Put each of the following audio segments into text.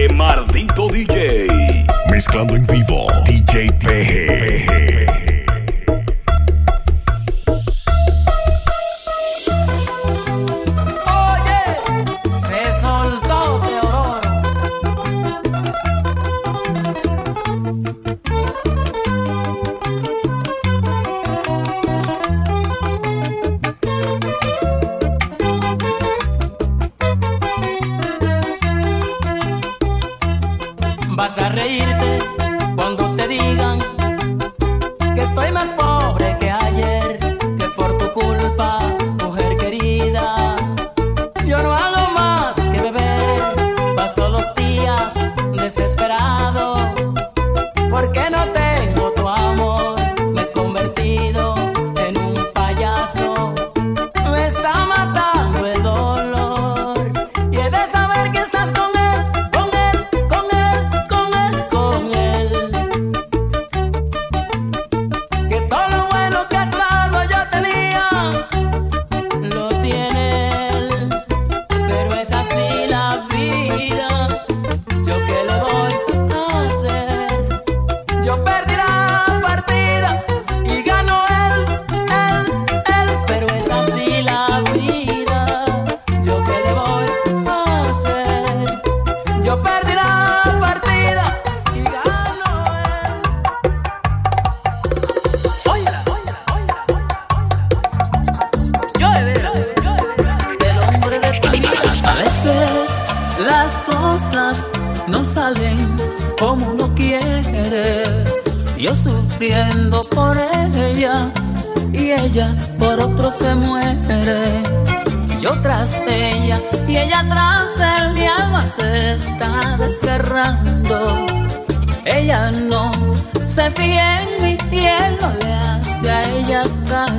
¡Qué maldito DJ! Mezclando en vivo, DJ PG.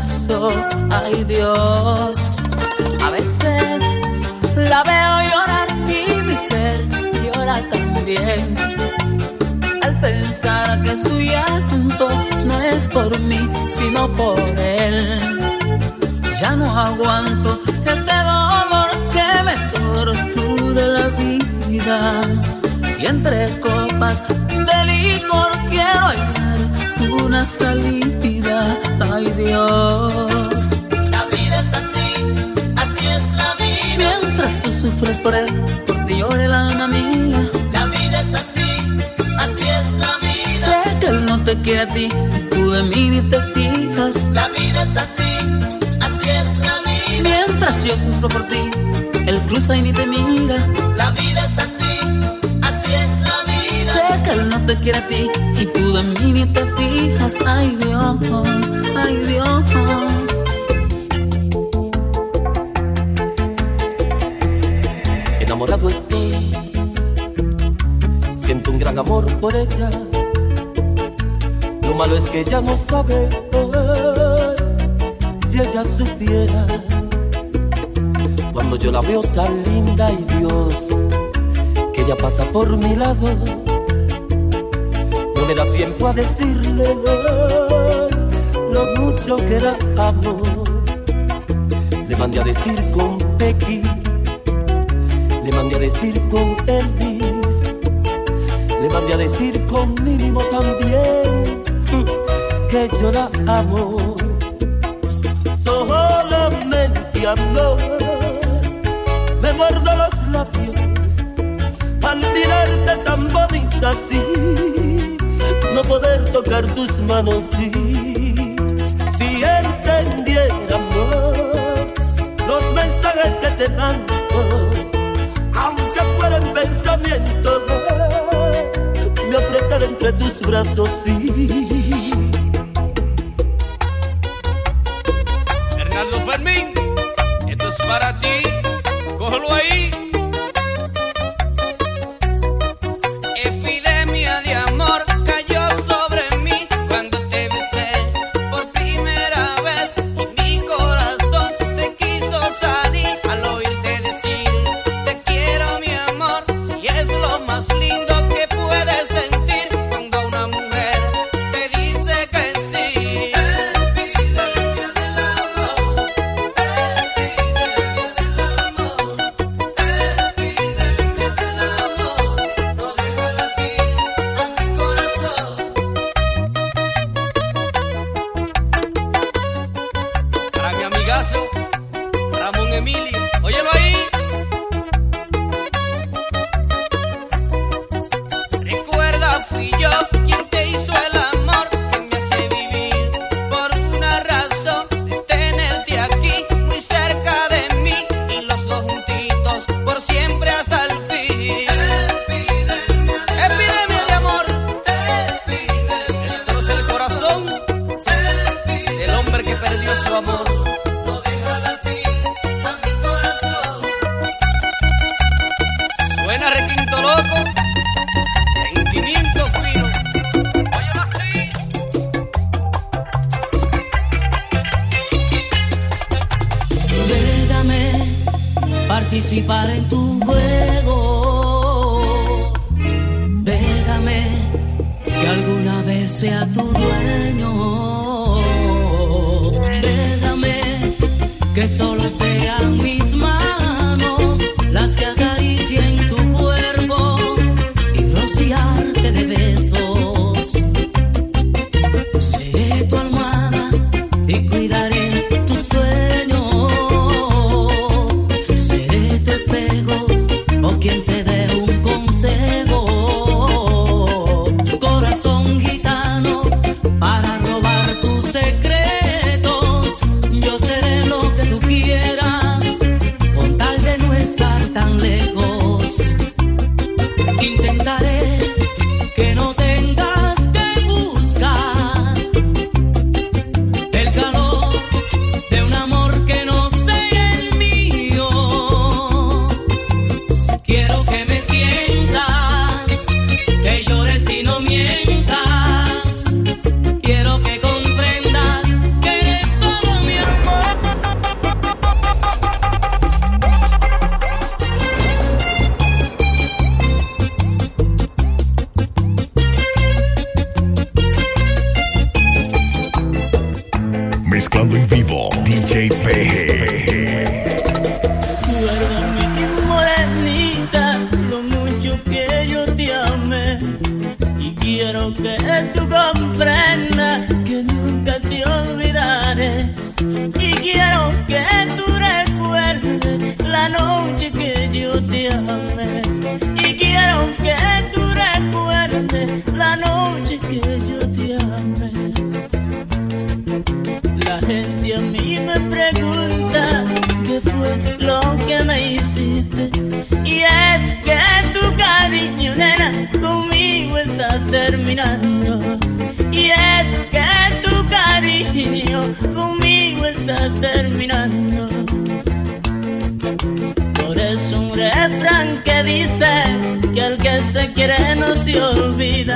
Ay Dios, a veces la veo llorar y mi ser llora también. Al pensar que su llanto no es por mí, sino por él. Ya no aguanto este dolor que me tortura la vida. Y entre copas de licor quiero hallar una salida. Ay Dios. La vida es así, así es la vida. Mientras tú sufres por él, por ti llora el alma mía. La vida es así, así es la vida. Sé que él no te quiere a ti, tú de mí ni te fijas. La vida es así, así es la vida. Mientras yo sufro por ti, él cruza y ni te mira. La vida él no te quiere a ti, y tú de mí ni te fijas. Ay Dios, ay Dios. Enamorado estoy, siento un gran amor por ella. Lo malo es que ella no sabe si ella supiera. Cuando yo la veo tan linda y Dios, que ella pasa por mi lado, me da tiempo a decirle lo mucho que la amo. Le mandé a decir con Pequi le mandé a decir con Elvis, le mandé a decir con Mínimo también que yo la amo. Solamente amor, me muerdo los labios al mirarte tan bonita así, no poder tocar tus manos sí. Si entendiera amor los mensajes que te mando aunque fuera en pensamiento, me apretar entre tus brazos, sí. Bernardo Fermín, esto es para ti.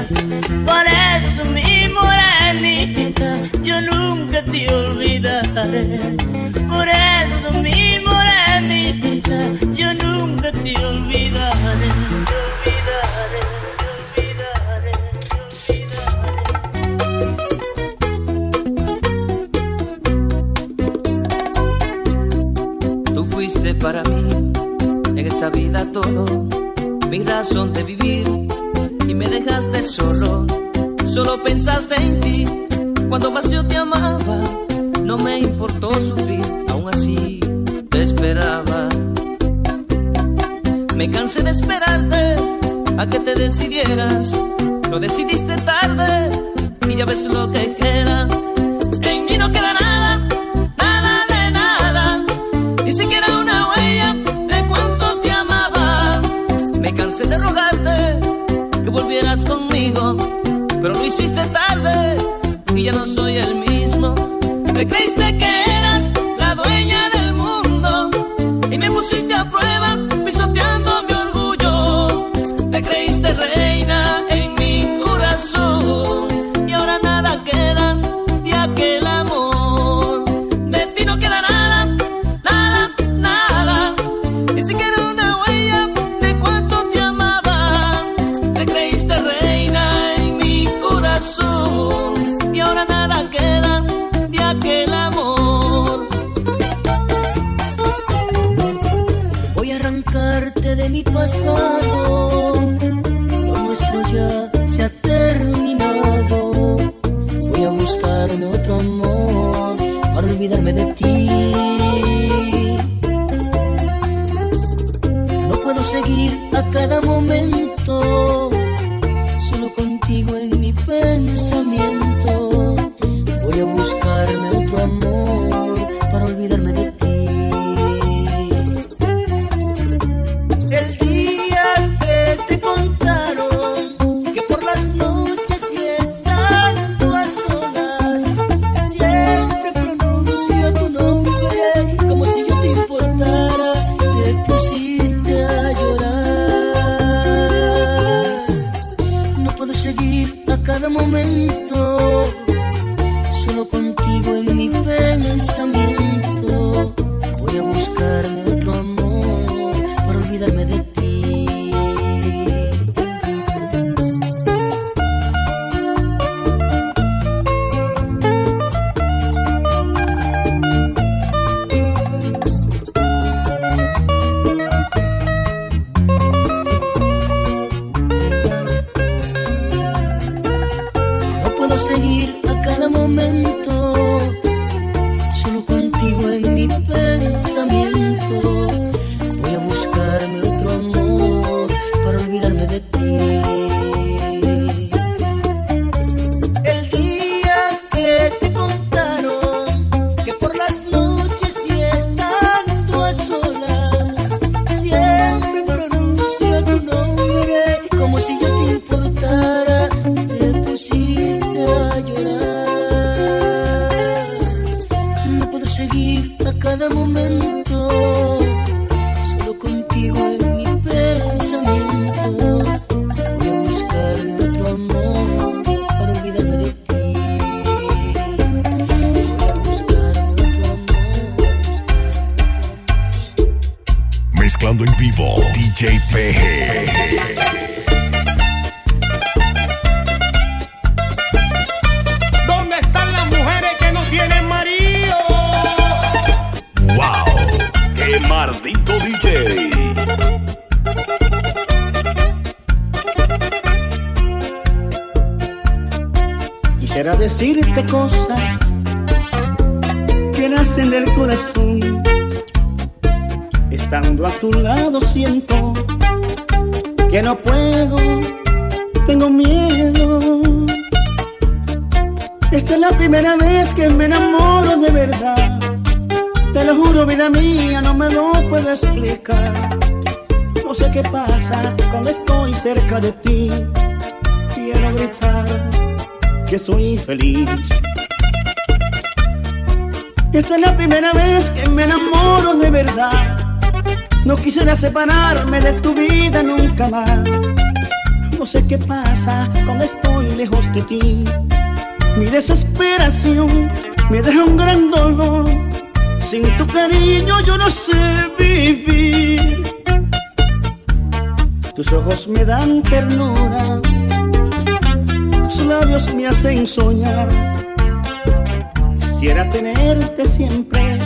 por eso mi morenita, yo nunca te olvidaré. Por eso mi morenita, yo nunca te olvidaré. Te olvidaré, olvidaré, olvidaré. Tú fuiste para mí en esta vida todo, mi razón de vivir y me dejaste solo. Solo pensaste en ti. Cuando más yo te amaba, no me importó sufrir. Aún así te esperaba. Me cansé de esperarte a que te decidieras. Lo decidiste tarde y ya ves lo que queda. En mí no queda nada, nada de nada. Ni siquiera una huella de cuánto te amaba. Me cansé de rogar pero lo hiciste tarde y ya no soy el mismo. some vivo, lado siento que no puedo, tengo miedo. Esta es la primera vez que me enamoro de verdad. Te lo juro, vida mía, no me lo puedo explicar. No sé qué pasa cuando estoy cerca de ti. Quiero gritar que soy feliz. Esta es la primera vez que me enamoro de verdad. No quisiera separarme de tu vida nunca más. No sé qué pasa cuando estoy lejos de ti. Mi desesperación me deja un gran dolor. Sin tu cariño yo no sé vivir. Tus ojos me dan ternura tus labios me hacen soñar. Quisiera tenerte siempre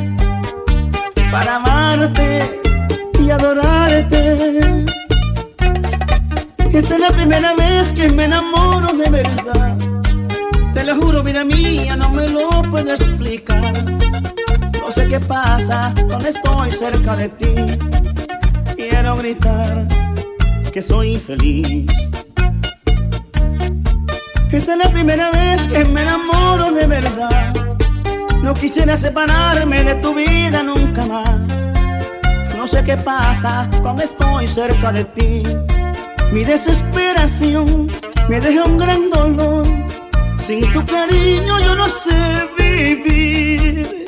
para amarte Esta es la primera vez que me enamoro de verdad. Te lo juro, vida mía, no me lo puedo explicar. No sé qué pasa cuando estoy cerca de ti. Quiero gritar que soy feliz. Esta es la primera vez que me enamoro de verdad. No quisiera separarme de tu vida nunca qué pasa cuando estoy cerca de ti. Mi desesperación me deja un gran dolor. Sin tu cariño yo no sé vivir.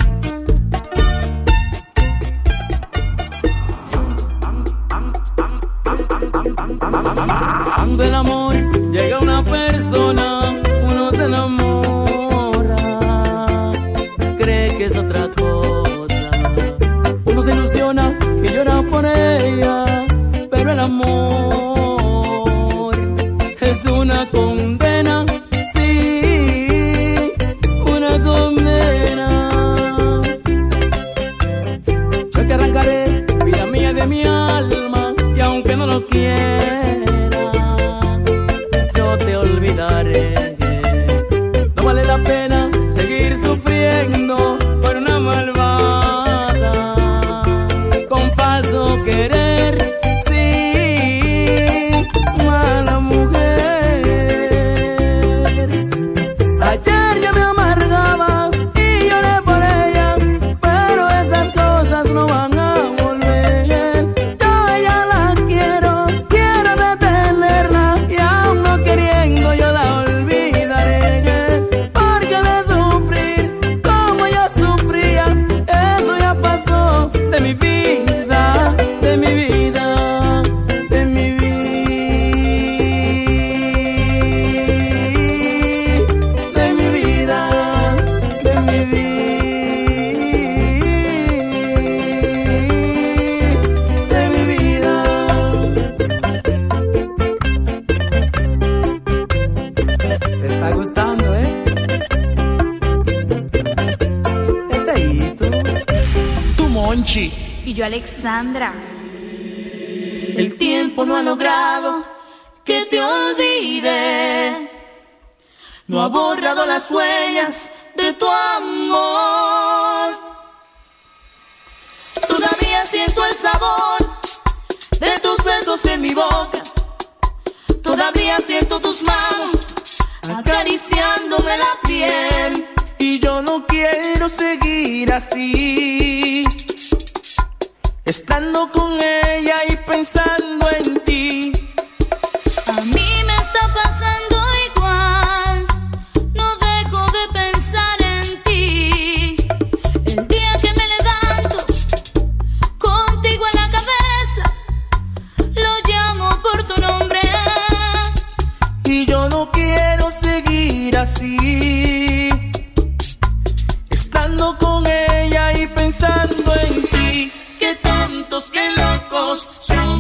El tiempo no ha logrado que te olvide. No ha borrado las huellas de tu amor. Todavía siento el sabor de tus besos en mi boca. Todavía siento tus manos acariciándome la piel. Y yo no quiero seguir así. Estando con ella y pensando en ti. A mí me está pasando igual. No dejo de pensar en ti. El día que me levanto, contigo en la cabeza, lo llamo por tu nombre. Y yo no quiero seguir así. que locos. Son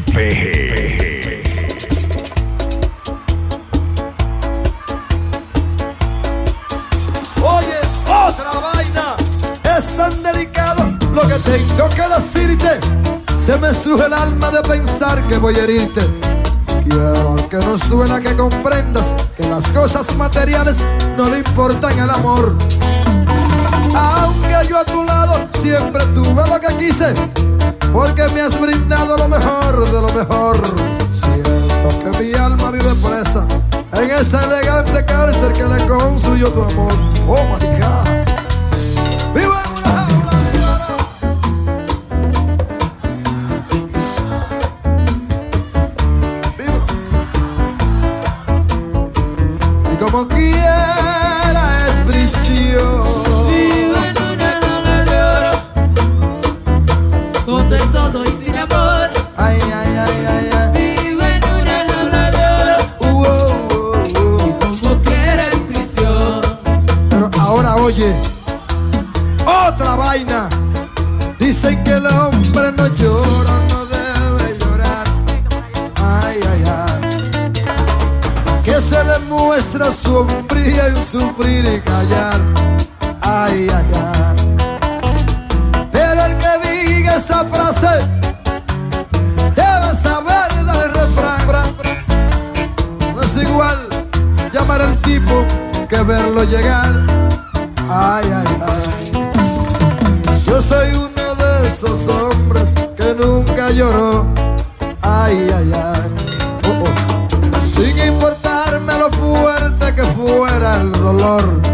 PG. Oye, otra vaina. Es tan delicado lo que tengo que decirte. Se me estruje el alma de pensar que voy a herirte. Quiero que nos duela que comprendas que las cosas materiales no le importan al amor. Aunque yo a tu lado siempre tuve lo que quise, porque me has brindado lo mejor de lo mejor. Siento que mi alma vive presa en esa elegante cárcel que le construyó tu amor. Oh my God. ¡Viva en una jaula de ¡Viva! Y como quiera. dolor.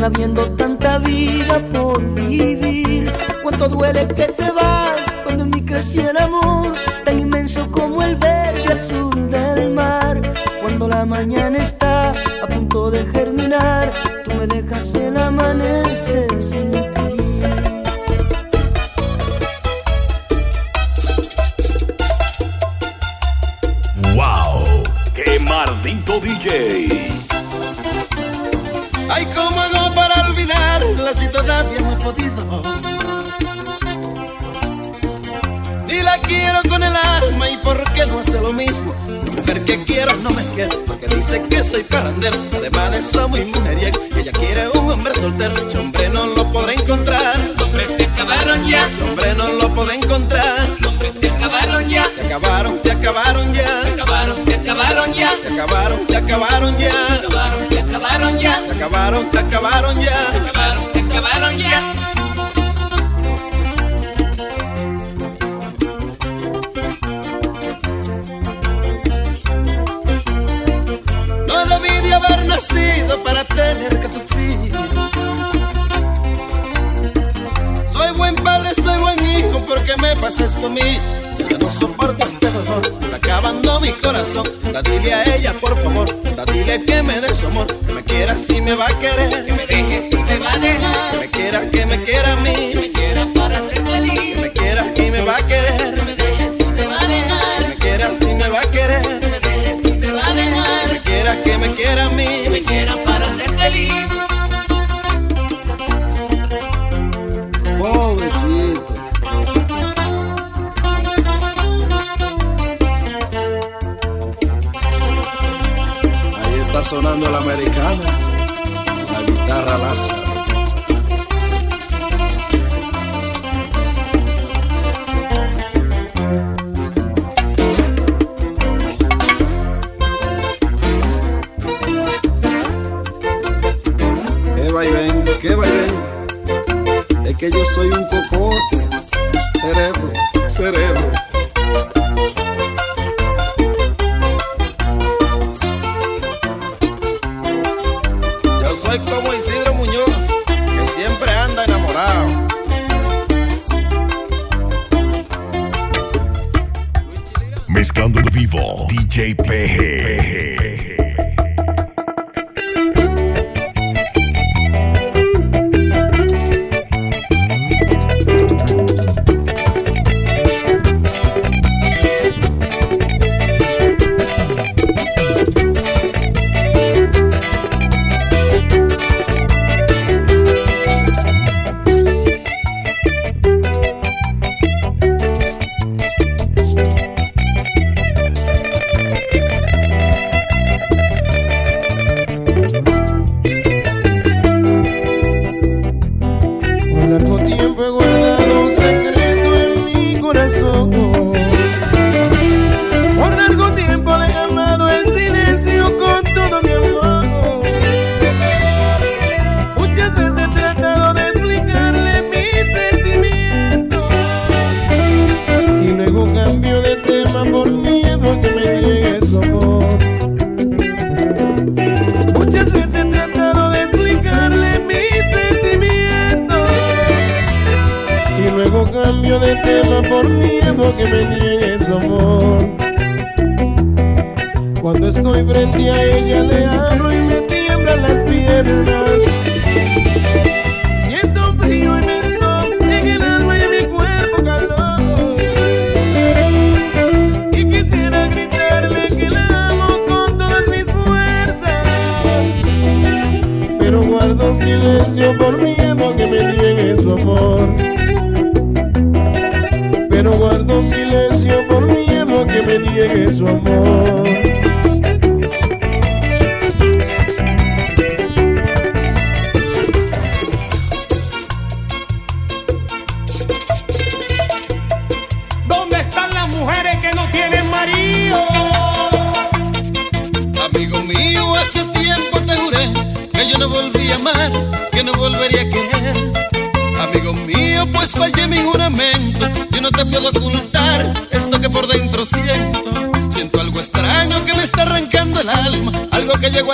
Van habiendo tanta vida por vivir. Cuánto duele que te vas cuando en mí creció el amor, tan inmenso como el verde azul del mar. Cuando la mañana está a punto de germinar, quiero no me quiere porque dice que soy parrandero. Además de eso muy mujeriego. Y ella quiere un hombre soltero. Ese hombre no lo podré encontrar. Los hombres se acabaron ya. Ese hombre no lo podré encontrar. Los hombres se acabaron ya. Se acabaron, se acabaron ya. Se acabaron, se acabaron ya. Se acabaron, se acabaron ya. Se acabaron, se acabaron ya. Se acabaron, se acabaron ya. Se acabaron, se acabaron ya. De haber nacido para tener que sufrir. Soy buen padre, soy buen hijo, porque me pasa esto a mí. Ya no soporto este dolor, está acabando mi corazón. Da dile a ella, por favor, da dile que me dé su amor, que me quiera si me va a querer, que me deje si me va a dejar, que me quiera, que me quiera a mí, que me quiera para ser feliz, que me quiera y me va a querer, que me deje si me va a dejar, que me quiera si me va a querer, quiera, a mí, me quiera para ser feliz. Pobrecito. Ahí está sonando la americana, la guitarra Lázaro. silencio por miedo a que me niegue su amor. Pero guardo silencio por miedo a que me niegue su amor.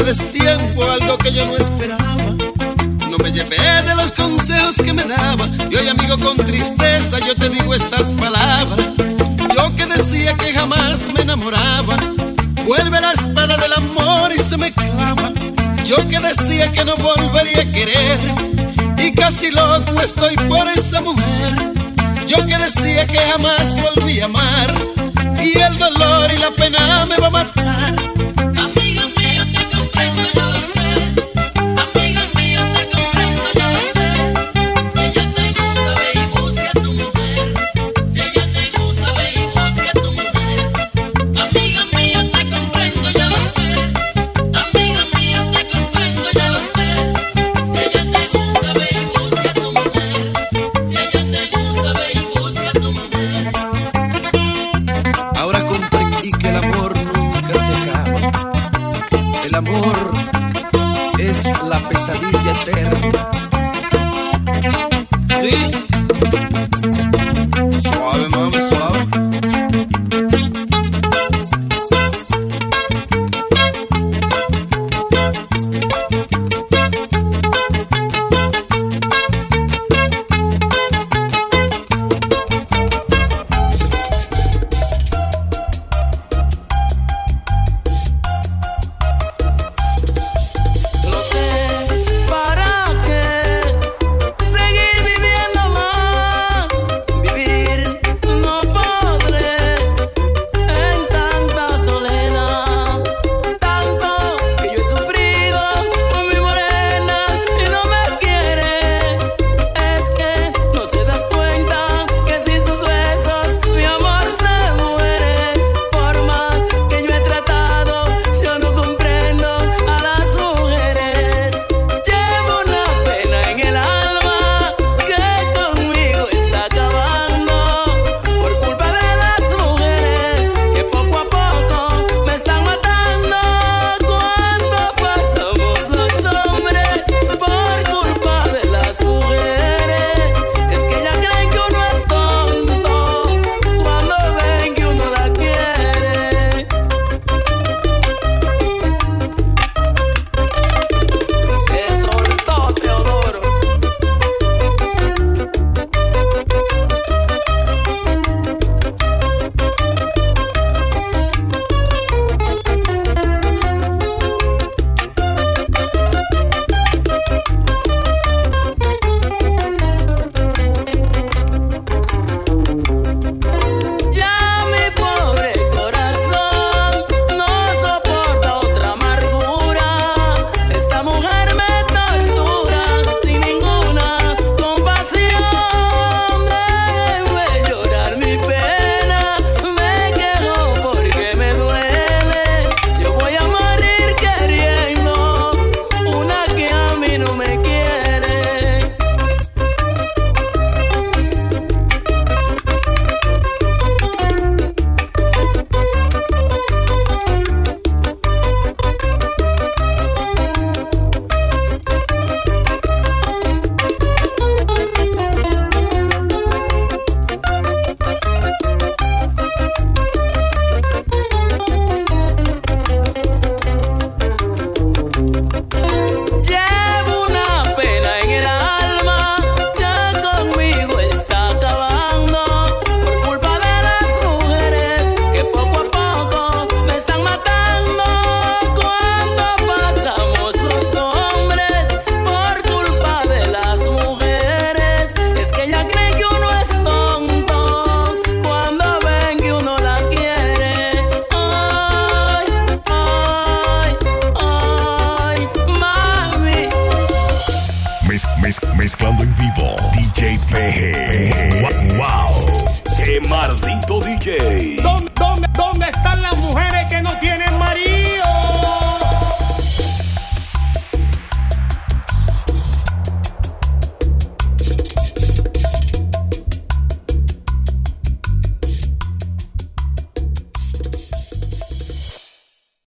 destiempo, algo que yo no esperaba. No me llevé de los consejos que me daba. Y hoy, amigo, con tristeza yo te digo estas palabras. Yo que decía que jamás me enamoraba. Vuelve la espada del amor y se me clava. Yo que decía que no volvería a querer. Y casi loco estoy por esa mujer. Yo que decía que jamás volví a amar. Y el dolor y la pena me va a matar.